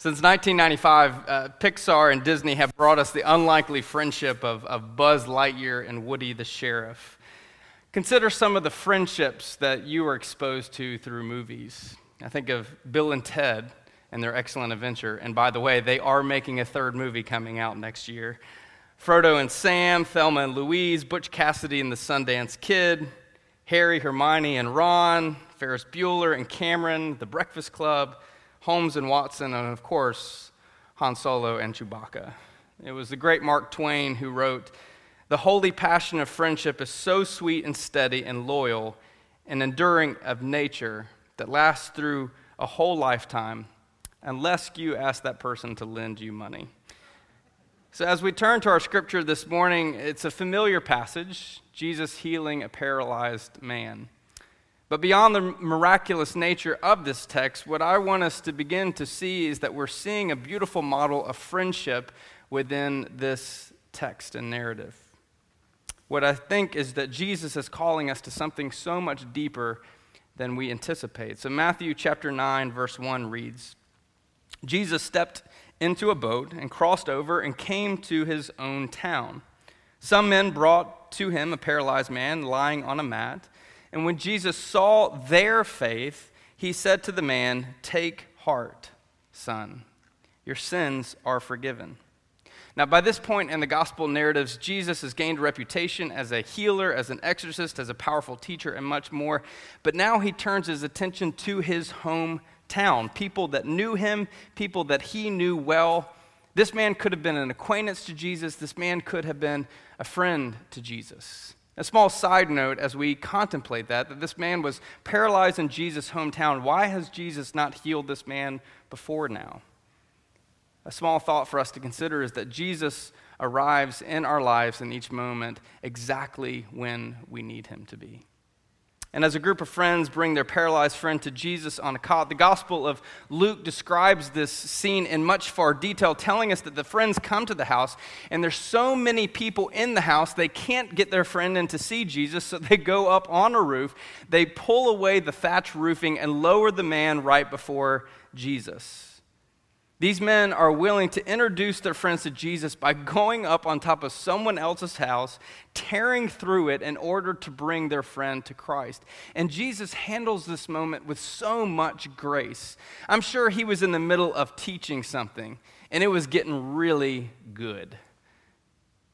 Since 1995, uh, Pixar and Disney have brought us the unlikely friendship of, of Buzz Lightyear and Woody the Sheriff. Consider some of the friendships that you were exposed to through movies. I think of Bill and Ted and their excellent adventure. And by the way, they are making a third movie coming out next year. Frodo and Sam, Thelma and Louise, Butch Cassidy and the Sundance Kid, Harry, Hermione, and Ron, Ferris Bueller and Cameron, The Breakfast Club. Holmes and Watson, and of course, Han Solo and Chewbacca. It was the great Mark Twain who wrote, The holy passion of friendship is so sweet and steady and loyal and enduring of nature that lasts through a whole lifetime unless you ask that person to lend you money. So, as we turn to our scripture this morning, it's a familiar passage Jesus healing a paralyzed man. But beyond the miraculous nature of this text, what I want us to begin to see is that we're seeing a beautiful model of friendship within this text and narrative. What I think is that Jesus is calling us to something so much deeper than we anticipate. So, Matthew chapter 9, verse 1 reads Jesus stepped into a boat and crossed over and came to his own town. Some men brought to him a paralyzed man lying on a mat. And when Jesus saw their faith, he said to the man, Take heart, son. Your sins are forgiven. Now, by this point in the gospel narratives, Jesus has gained a reputation as a healer, as an exorcist, as a powerful teacher, and much more. But now he turns his attention to his hometown people that knew him, people that he knew well. This man could have been an acquaintance to Jesus, this man could have been a friend to Jesus. A small side note as we contemplate that, that this man was paralyzed in Jesus' hometown. Why has Jesus not healed this man before now? A small thought for us to consider is that Jesus arrives in our lives in each moment exactly when we need him to be. And as a group of friends bring their paralyzed friend to Jesus on a cot, the Gospel of Luke describes this scene in much far detail, telling us that the friends come to the house, and there's so many people in the house, they can't get their friend in to see Jesus, so they go up on a roof, they pull away the thatch roofing, and lower the man right before Jesus. These men are willing to introduce their friends to Jesus by going up on top of someone else's house, tearing through it in order to bring their friend to Christ. And Jesus handles this moment with so much grace. I'm sure he was in the middle of teaching something, and it was getting really good.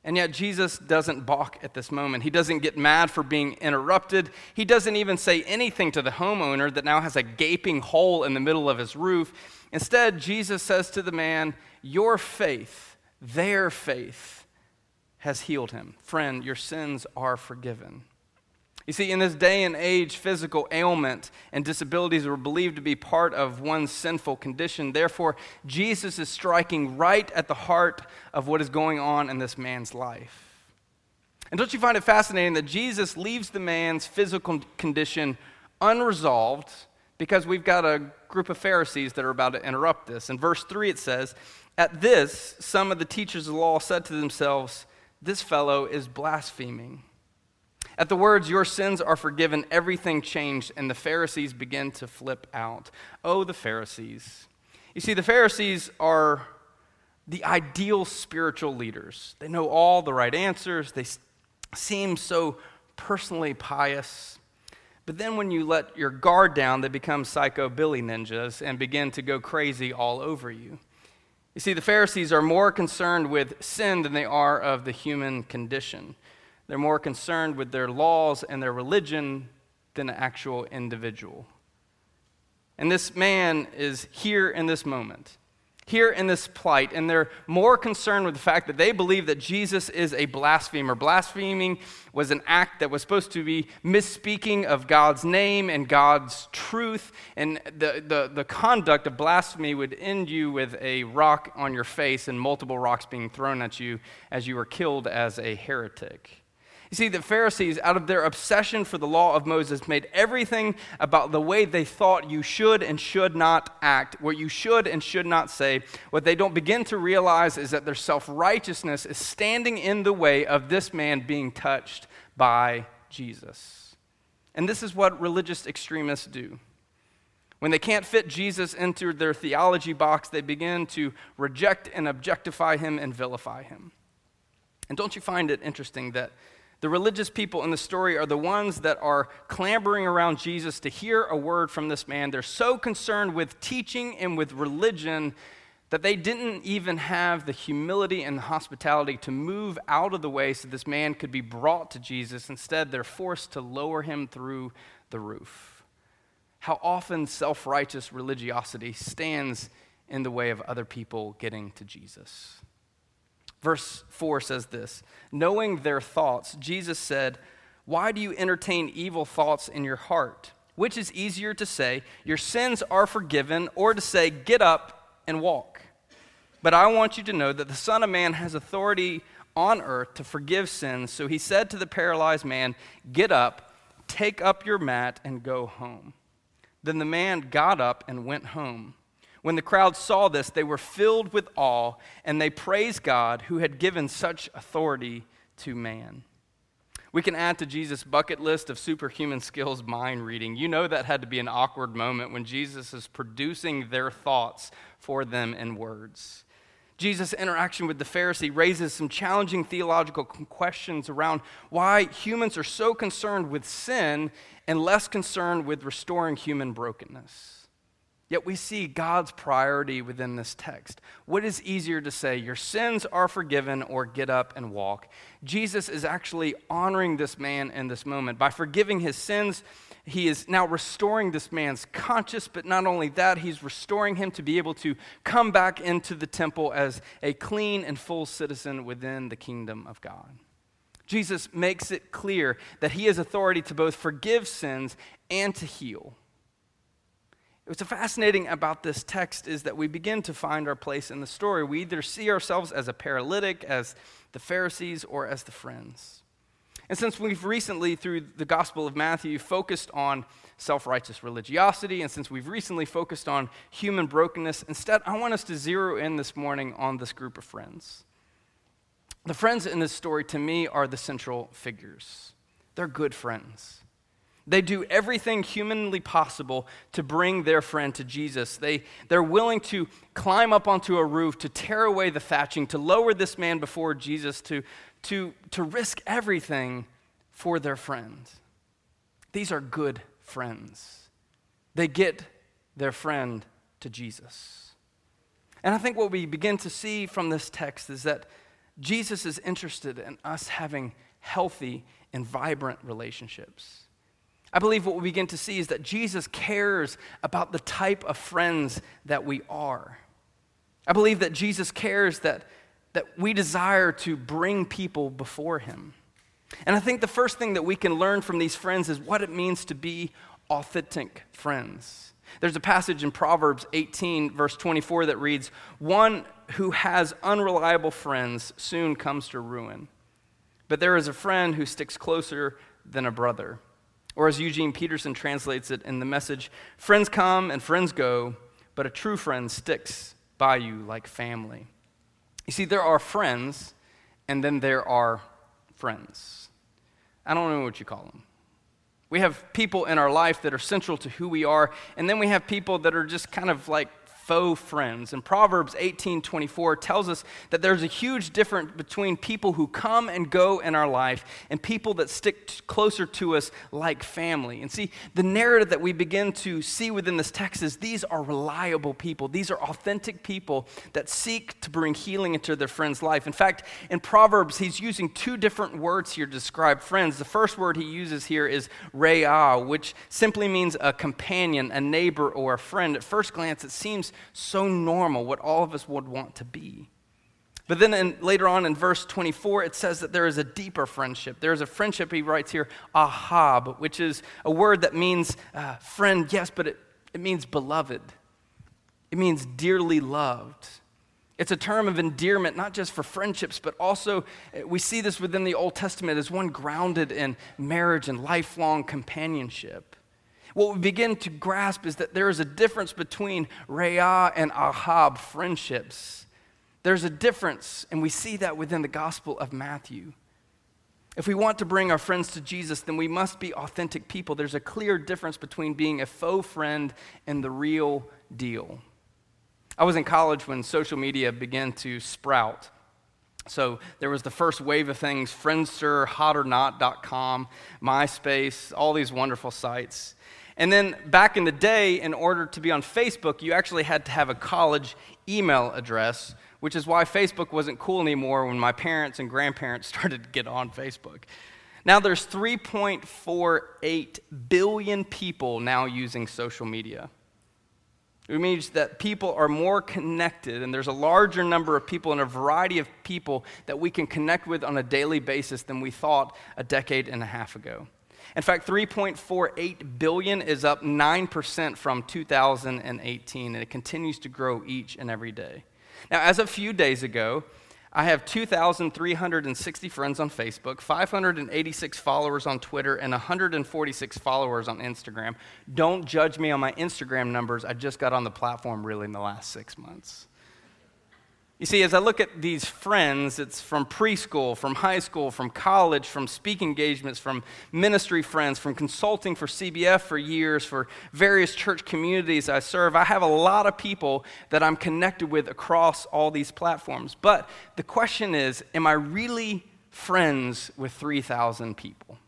And yet, Jesus doesn't balk at this moment. He doesn't get mad for being interrupted. He doesn't even say anything to the homeowner that now has a gaping hole in the middle of his roof. Instead, Jesus says to the man, Your faith, their faith, has healed him. Friend, your sins are forgiven. You see, in this day and age, physical ailment and disabilities were believed to be part of one's sinful condition. Therefore, Jesus is striking right at the heart of what is going on in this man's life. And don't you find it fascinating that Jesus leaves the man's physical condition unresolved because we've got a group of Pharisees that are about to interrupt this. In verse 3, it says, At this, some of the teachers of the law said to themselves, This fellow is blaspheming. At the words, Your sins are forgiven, everything changed, and the Pharisees begin to flip out. Oh, the Pharisees. You see, the Pharisees are the ideal spiritual leaders. They know all the right answers, they seem so personally pious. But then when you let your guard down, they become psycho Billy ninjas and begin to go crazy all over you. You see, the Pharisees are more concerned with sin than they are of the human condition. They're more concerned with their laws and their religion than the actual individual. And this man is here in this moment. here in this plight, and they're more concerned with the fact that they believe that Jesus is a blasphemer. Blaspheming was an act that was supposed to be misspeaking of God's name and God's truth, and the, the, the conduct of blasphemy would end you with a rock on your face and multiple rocks being thrown at you as you were killed as a heretic. You see, the Pharisees, out of their obsession for the law of Moses, made everything about the way they thought you should and should not act, what you should and should not say. What they don't begin to realize is that their self righteousness is standing in the way of this man being touched by Jesus. And this is what religious extremists do. When they can't fit Jesus into their theology box, they begin to reject and objectify him and vilify him. And don't you find it interesting that? The religious people in the story are the ones that are clambering around Jesus to hear a word from this man. They're so concerned with teaching and with religion that they didn't even have the humility and the hospitality to move out of the way so this man could be brought to Jesus. Instead, they're forced to lower him through the roof. How often self righteous religiosity stands in the way of other people getting to Jesus. Verse 4 says this Knowing their thoughts, Jesus said, Why do you entertain evil thoughts in your heart? Which is easier to say, Your sins are forgiven, or to say, Get up and walk? But I want you to know that the Son of Man has authority on earth to forgive sins. So he said to the paralyzed man, Get up, take up your mat, and go home. Then the man got up and went home. When the crowd saw this, they were filled with awe and they praised God who had given such authority to man. We can add to Jesus' bucket list of superhuman skills mind reading. You know that had to be an awkward moment when Jesus is producing their thoughts for them in words. Jesus' interaction with the Pharisee raises some challenging theological questions around why humans are so concerned with sin and less concerned with restoring human brokenness. Yet we see God's priority within this text. What is easier to say, your sins are forgiven, or get up and walk? Jesus is actually honoring this man in this moment. By forgiving his sins, he is now restoring this man's conscience, but not only that, he's restoring him to be able to come back into the temple as a clean and full citizen within the kingdom of God. Jesus makes it clear that he has authority to both forgive sins and to heal. What's fascinating about this text is that we begin to find our place in the story. We either see ourselves as a paralytic, as the Pharisees, or as the friends. And since we've recently, through the Gospel of Matthew, focused on self righteous religiosity, and since we've recently focused on human brokenness, instead, I want us to zero in this morning on this group of friends. The friends in this story, to me, are the central figures. They're good friends. They do everything humanly possible to bring their friend to Jesus. They, they're willing to climb up onto a roof, to tear away the thatching, to lower this man before Jesus, to, to, to risk everything for their friend. These are good friends. They get their friend to Jesus. And I think what we begin to see from this text is that Jesus is interested in us having healthy and vibrant relationships. I believe what we begin to see is that Jesus cares about the type of friends that we are. I believe that Jesus cares that, that we desire to bring people before him. And I think the first thing that we can learn from these friends is what it means to be authentic friends. There's a passage in Proverbs 18, verse 24, that reads One who has unreliable friends soon comes to ruin, but there is a friend who sticks closer than a brother. Or as Eugene Peterson translates it in the message, friends come and friends go, but a true friend sticks by you like family. You see, there are friends, and then there are friends. I don't know what you call them. We have people in our life that are central to who we are, and then we have people that are just kind of like faux friends. And Proverbs 18:24 tells us that there's a huge difference between people who come and go in our life and people that stick t- closer to us like family. And see, the narrative that we begin to see within this text is these are reliable people. These are authentic people that seek to bring healing into their friend's life. In fact, in Proverbs, he's using two different words here to describe friends. The first word he uses here is re'ah, which simply means a companion, a neighbor, or a friend. At first glance, it seems so normal, what all of us would want to be. But then in, later on in verse 24, it says that there is a deeper friendship. There is a friendship, he writes here, ahab, which is a word that means uh, friend, yes, but it, it means beloved. It means dearly loved. It's a term of endearment, not just for friendships, but also uh, we see this within the Old Testament as one grounded in marriage and lifelong companionship. What we begin to grasp is that there is a difference between Reah and Ahab friendships. There's a difference, and we see that within the Gospel of Matthew. If we want to bring our friends to Jesus, then we must be authentic people. There's a clear difference between being a faux friend and the real deal. I was in college when social media began to sprout. So there was the first wave of things Friendster, hotornot.com, MySpace, all these wonderful sites. And then back in the day, in order to be on Facebook, you actually had to have a college email address which is why Facebook wasn't cool anymore when my parents and grandparents started to get on Facebook. Now there's 3.48 billion people now using social media. It means that people are more connected, and there's a larger number of people and a variety of people that we can connect with on a daily basis than we thought a decade and a half ago. In fact, 3.48 billion is up 9% from 2018, and it continues to grow each and every day. Now, as a few days ago, I have 2,360 friends on Facebook, 586 followers on Twitter, and 146 followers on Instagram. Don't judge me on my Instagram numbers. I just got on the platform really in the last six months. You see, as I look at these friends, it's from preschool, from high school, from college, from speaking engagements, from ministry friends, from consulting for CBF for years, for various church communities I serve. I have a lot of people that I'm connected with across all these platforms. But the question is am I really friends with 3,000 people?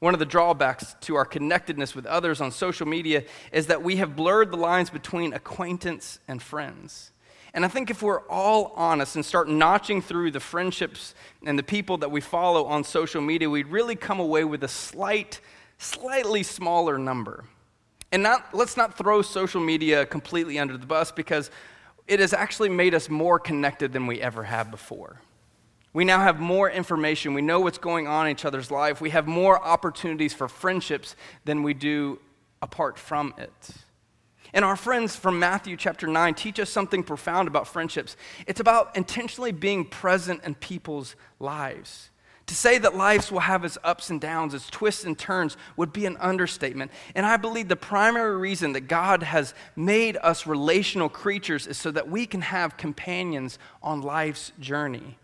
One of the drawbacks to our connectedness with others on social media is that we have blurred the lines between acquaintance and friends. And I think if we're all honest and start notching through the friendships and the people that we follow on social media, we'd really come away with a slight, slightly smaller number. And not, let's not throw social media completely under the bus because it has actually made us more connected than we ever have before. We now have more information. We know what's going on in each other's life. We have more opportunities for friendships than we do apart from it. And our friends from Matthew chapter 9 teach us something profound about friendships. It's about intentionally being present in people's lives. To say that lives will have its ups and downs, its twists and turns, would be an understatement. And I believe the primary reason that God has made us relational creatures is so that we can have companions on life's journey.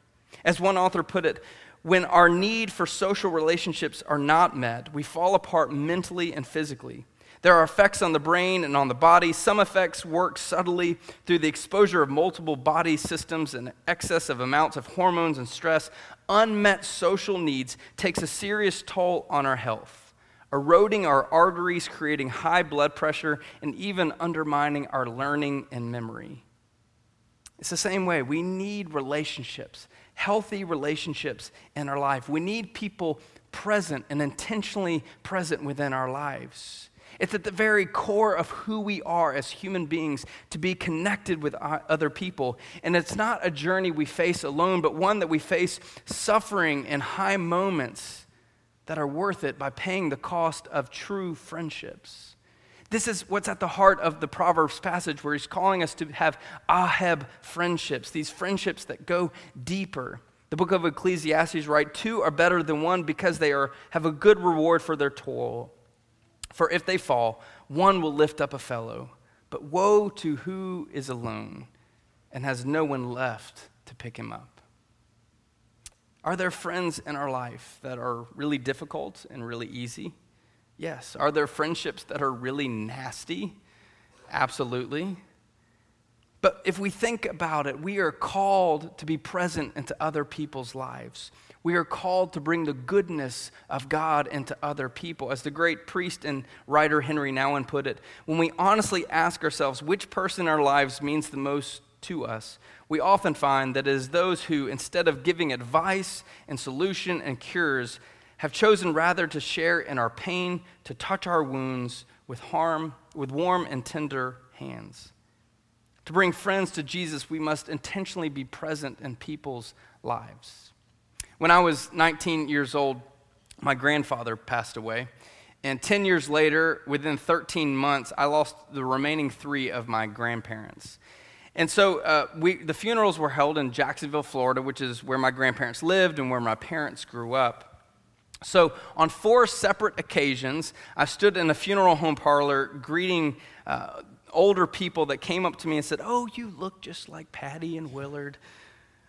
As one author put it, when our need for social relationships are not met, we fall apart mentally and physically. There are effects on the brain and on the body. Some effects work subtly through the exposure of multiple body systems and excess of amounts of hormones and stress. Unmet social needs takes a serious toll on our health, eroding our arteries, creating high blood pressure, and even undermining our learning and memory. It's the same way. We need relationships, healthy relationships in our life. We need people present and intentionally present within our lives. It's at the very core of who we are as human beings to be connected with other people. And it's not a journey we face alone, but one that we face suffering and high moments that are worth it by paying the cost of true friendships. This is what's at the heart of the Proverbs passage where he's calling us to have ahab friendships, these friendships that go deeper. The book of Ecclesiastes writes, two are better than one because they are, have a good reward for their toil. For if they fall, one will lift up a fellow. But woe to who is alone and has no one left to pick him up. Are there friends in our life that are really difficult and really easy? Yes. Are there friendships that are really nasty? Absolutely. But if we think about it, we are called to be present into other people's lives. We are called to bring the goodness of God into other people. As the great priest and writer Henri Nouwen put it, when we honestly ask ourselves which person in our lives means the most to us, we often find that it is those who, instead of giving advice and solution and cures, have chosen rather to share in our pain, to touch our wounds with harm, with warm and tender hands. To bring friends to Jesus, we must intentionally be present in people's lives. When I was 19 years old, my grandfather passed away. And 10 years later, within 13 months, I lost the remaining three of my grandparents. And so uh, we, the funerals were held in Jacksonville, Florida, which is where my grandparents lived and where my parents grew up. So, on four separate occasions, I stood in a funeral home parlor greeting uh, older people that came up to me and said, Oh, you look just like Patty and Willard.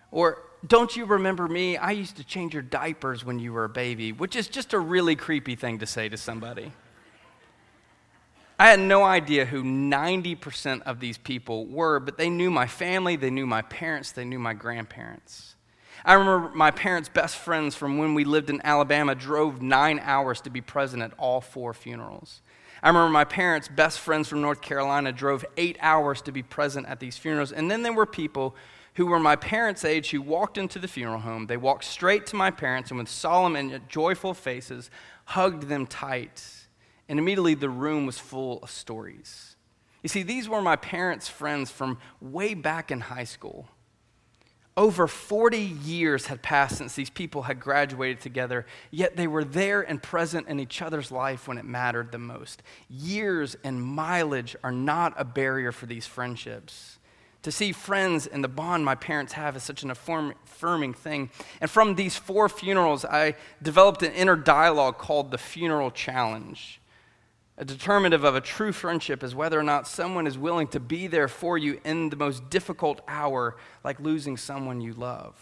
Or, don't you remember me? I used to change your diapers when you were a baby, which is just a really creepy thing to say to somebody. I had no idea who 90% of these people were, but they knew my family, they knew my parents, they knew my grandparents. I remember my parents' best friends from when we lived in Alabama drove nine hours to be present at all four funerals. I remember my parents' best friends from North Carolina drove eight hours to be present at these funerals. And then there were people who were my parents' age who walked into the funeral home. They walked straight to my parents and with solemn and joyful faces hugged them tight. And immediately the room was full of stories. You see, these were my parents' friends from way back in high school. Over 40 years had passed since these people had graduated together, yet they were there and present in each other's life when it mattered the most. Years and mileage are not a barrier for these friendships. To see friends and the bond my parents have is such an affirming thing. And from these four funerals, I developed an inner dialogue called the Funeral Challenge. A determinative of a true friendship is whether or not someone is willing to be there for you in the most difficult hour, like losing someone you love.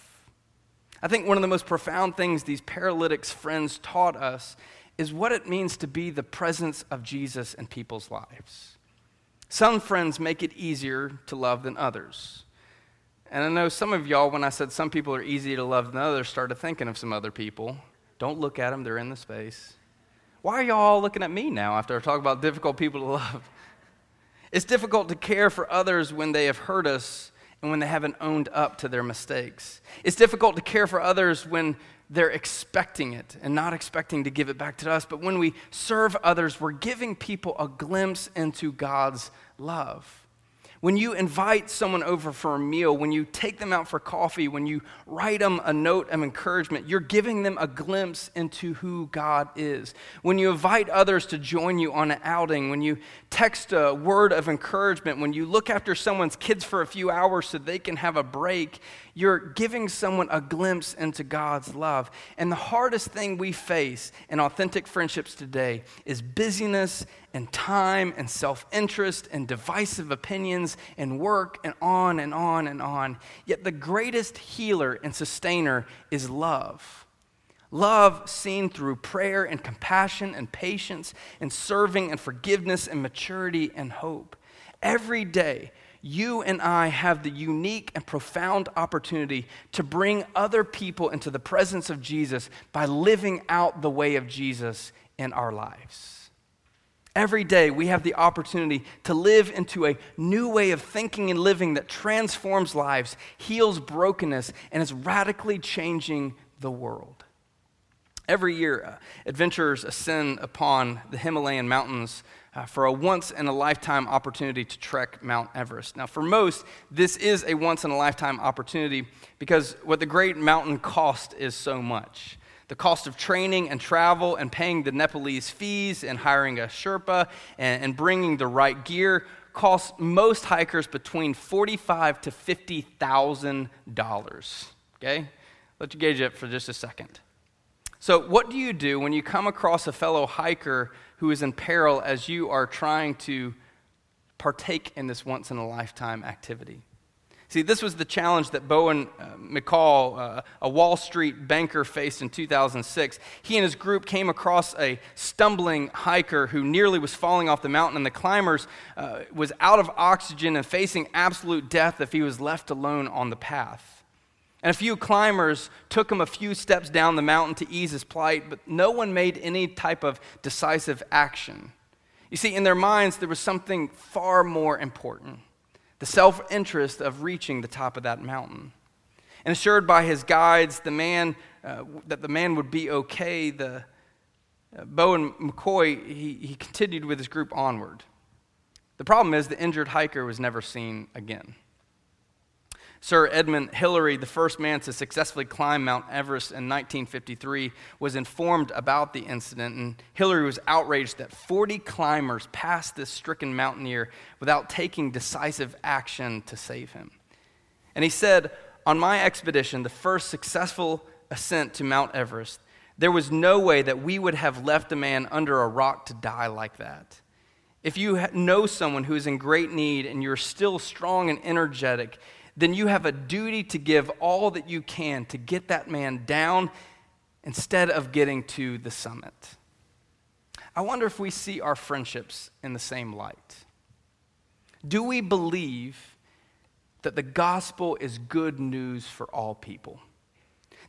I think one of the most profound things these paralytics' friends taught us is what it means to be the presence of Jesus in people's lives. Some friends make it easier to love than others. And I know some of y'all, when I said some people are easier to love than others, started thinking of some other people. Don't look at them, they're in the space. Why are y'all all looking at me now after I talk about difficult people to love? It's difficult to care for others when they have hurt us and when they haven't owned up to their mistakes. It's difficult to care for others when they're expecting it and not expecting to give it back to us. But when we serve others, we're giving people a glimpse into God's love. When you invite someone over for a meal, when you take them out for coffee, when you write them a note of encouragement, you're giving them a glimpse into who God is. When you invite others to join you on an outing, when you text a word of encouragement, when you look after someone's kids for a few hours so they can have a break, you're giving someone a glimpse into God's love. And the hardest thing we face in authentic friendships today is busyness and time and self interest and divisive opinions and work and on and on and on. Yet the greatest healer and sustainer is love. Love seen through prayer and compassion and patience and serving and forgiveness and maturity and hope. Every day, you and I have the unique and profound opportunity to bring other people into the presence of Jesus by living out the way of Jesus in our lives. Every day, we have the opportunity to live into a new way of thinking and living that transforms lives, heals brokenness, and is radically changing the world. Every year, uh, adventurers ascend upon the Himalayan mountains uh, for a once in a lifetime opportunity to trek Mount Everest. Now, for most, this is a once in a lifetime opportunity because what the great mountain cost is so much. The cost of training and travel and paying the Nepalese fees and hiring a Sherpa and, and bringing the right gear costs most hikers between forty-five to fifty thousand dollars. Okay, let you gauge it for just a second. So, what do you do when you come across a fellow hiker who is in peril as you are trying to partake in this once in a lifetime activity. See, this was the challenge that Bowen uh, McCall, uh, a Wall Street banker, faced in 2006. He and his group came across a stumbling hiker who nearly was falling off the mountain, and the climbers uh, was out of oxygen and facing absolute death if he was left alone on the path. And a few climbers took him a few steps down the mountain to ease his plight, but no one made any type of decisive action. You see, in their minds, there was something far more important the self interest of reaching the top of that mountain. And assured by his guides the man, uh, that the man would be okay, the, uh, Bowen McCoy, he, he continued with his group onward. The problem is the injured hiker was never seen again. Sir Edmund Hillary, the first man to successfully climb Mount Everest in 1953, was informed about the incident, and Hillary was outraged that 40 climbers passed this stricken mountaineer without taking decisive action to save him. And he said, On my expedition, the first successful ascent to Mount Everest, there was no way that we would have left a man under a rock to die like that. If you know someone who is in great need and you're still strong and energetic, then you have a duty to give all that you can to get that man down instead of getting to the summit. I wonder if we see our friendships in the same light. Do we believe that the gospel is good news for all people?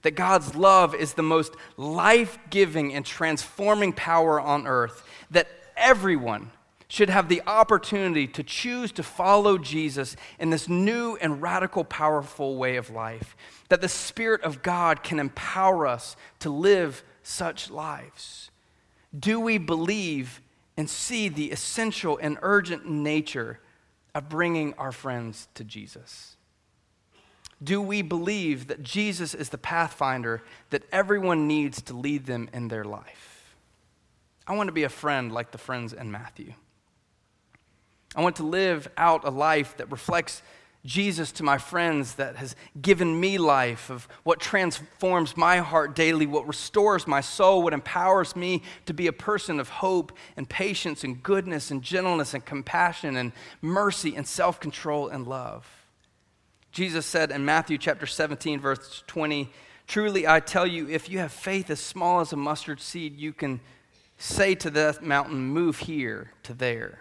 That God's love is the most life giving and transforming power on earth, that everyone should have the opportunity to choose to follow Jesus in this new and radical, powerful way of life. That the Spirit of God can empower us to live such lives. Do we believe and see the essential and urgent nature of bringing our friends to Jesus? Do we believe that Jesus is the pathfinder that everyone needs to lead them in their life? I want to be a friend like the friends in Matthew. I want to live out a life that reflects Jesus to my friends, that has given me life, of what transforms my heart daily, what restores my soul, what empowers me to be a person of hope and patience and goodness and gentleness and compassion and mercy and self control and love. Jesus said in Matthew chapter 17, verse 20, Truly I tell you, if you have faith as small as a mustard seed, you can say to that mountain, Move here to there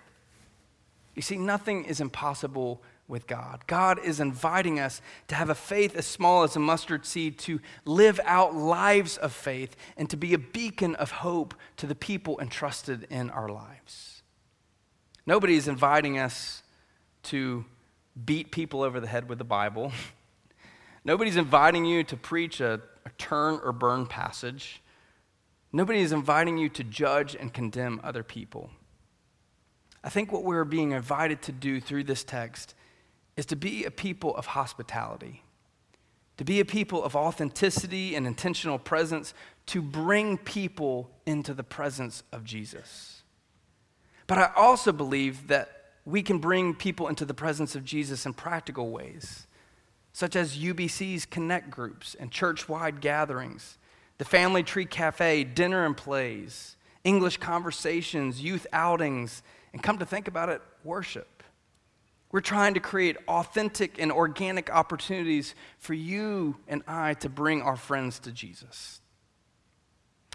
you see, nothing is impossible with God. God is inviting us to have a faith as small as a mustard seed, to live out lives of faith, and to be a beacon of hope to the people entrusted in our lives. Nobody is inviting us to beat people over the head with the Bible. Nobody's inviting you to preach a, a turn or burn passage. Nobody is inviting you to judge and condemn other people. I think what we're being invited to do through this text is to be a people of hospitality, to be a people of authenticity and intentional presence, to bring people into the presence of Jesus. But I also believe that we can bring people into the presence of Jesus in practical ways, such as UBC's connect groups and church wide gatherings, the Family Tree Cafe, dinner and plays, English conversations, youth outings, and come to think about it, worship. We're trying to create authentic and organic opportunities for you and I to bring our friends to Jesus.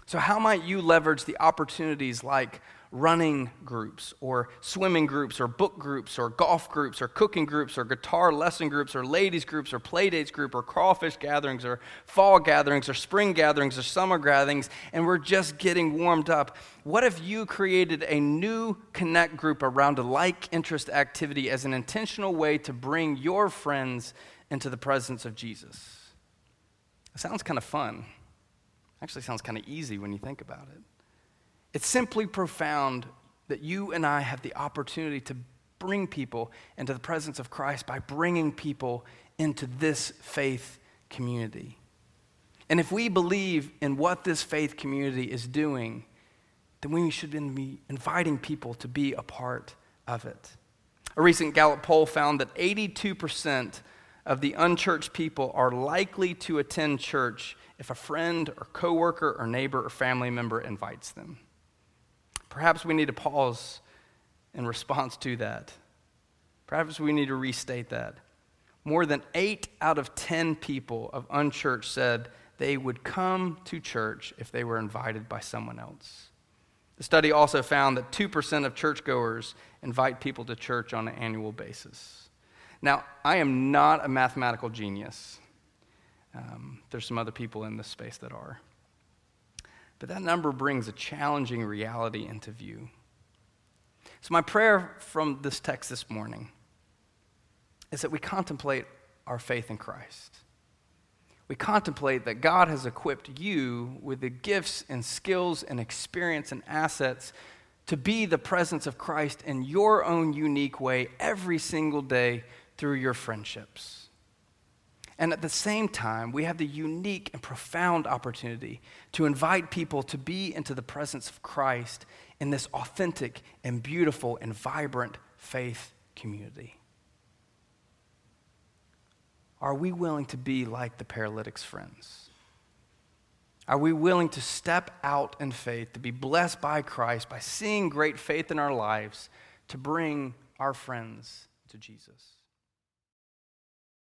So, how might you leverage the opportunities like running groups or swimming groups or book groups or golf groups or cooking groups or guitar lesson groups or ladies groups or playdates group or crawfish gatherings or fall gatherings or spring gatherings or summer gatherings and we're just getting warmed up. What if you created a new connect group around a like interest activity as an intentional way to bring your friends into the presence of jesus? It sounds kind of fun. Actually sounds kind of easy when you think about it it's simply profound that you and I have the opportunity to bring people into the presence of Christ by bringing people into this faith community. And if we believe in what this faith community is doing, then we should be inviting people to be a part of it. A recent Gallup poll found that 82% of the unchurched people are likely to attend church if a friend or coworker or neighbor or family member invites them. Perhaps we need to pause in response to that. Perhaps we need to restate that. More than eight out of 10 people of unchurched said they would come to church if they were invited by someone else. The study also found that 2% of churchgoers invite people to church on an annual basis. Now, I am not a mathematical genius. Um, there's some other people in this space that are. But that number brings a challenging reality into view. So, my prayer from this text this morning is that we contemplate our faith in Christ. We contemplate that God has equipped you with the gifts and skills and experience and assets to be the presence of Christ in your own unique way every single day through your friendships. And at the same time, we have the unique and profound opportunity to invite people to be into the presence of Christ in this authentic and beautiful and vibrant faith community. Are we willing to be like the paralytic's friends? Are we willing to step out in faith, to be blessed by Christ, by seeing great faith in our lives, to bring our friends to Jesus?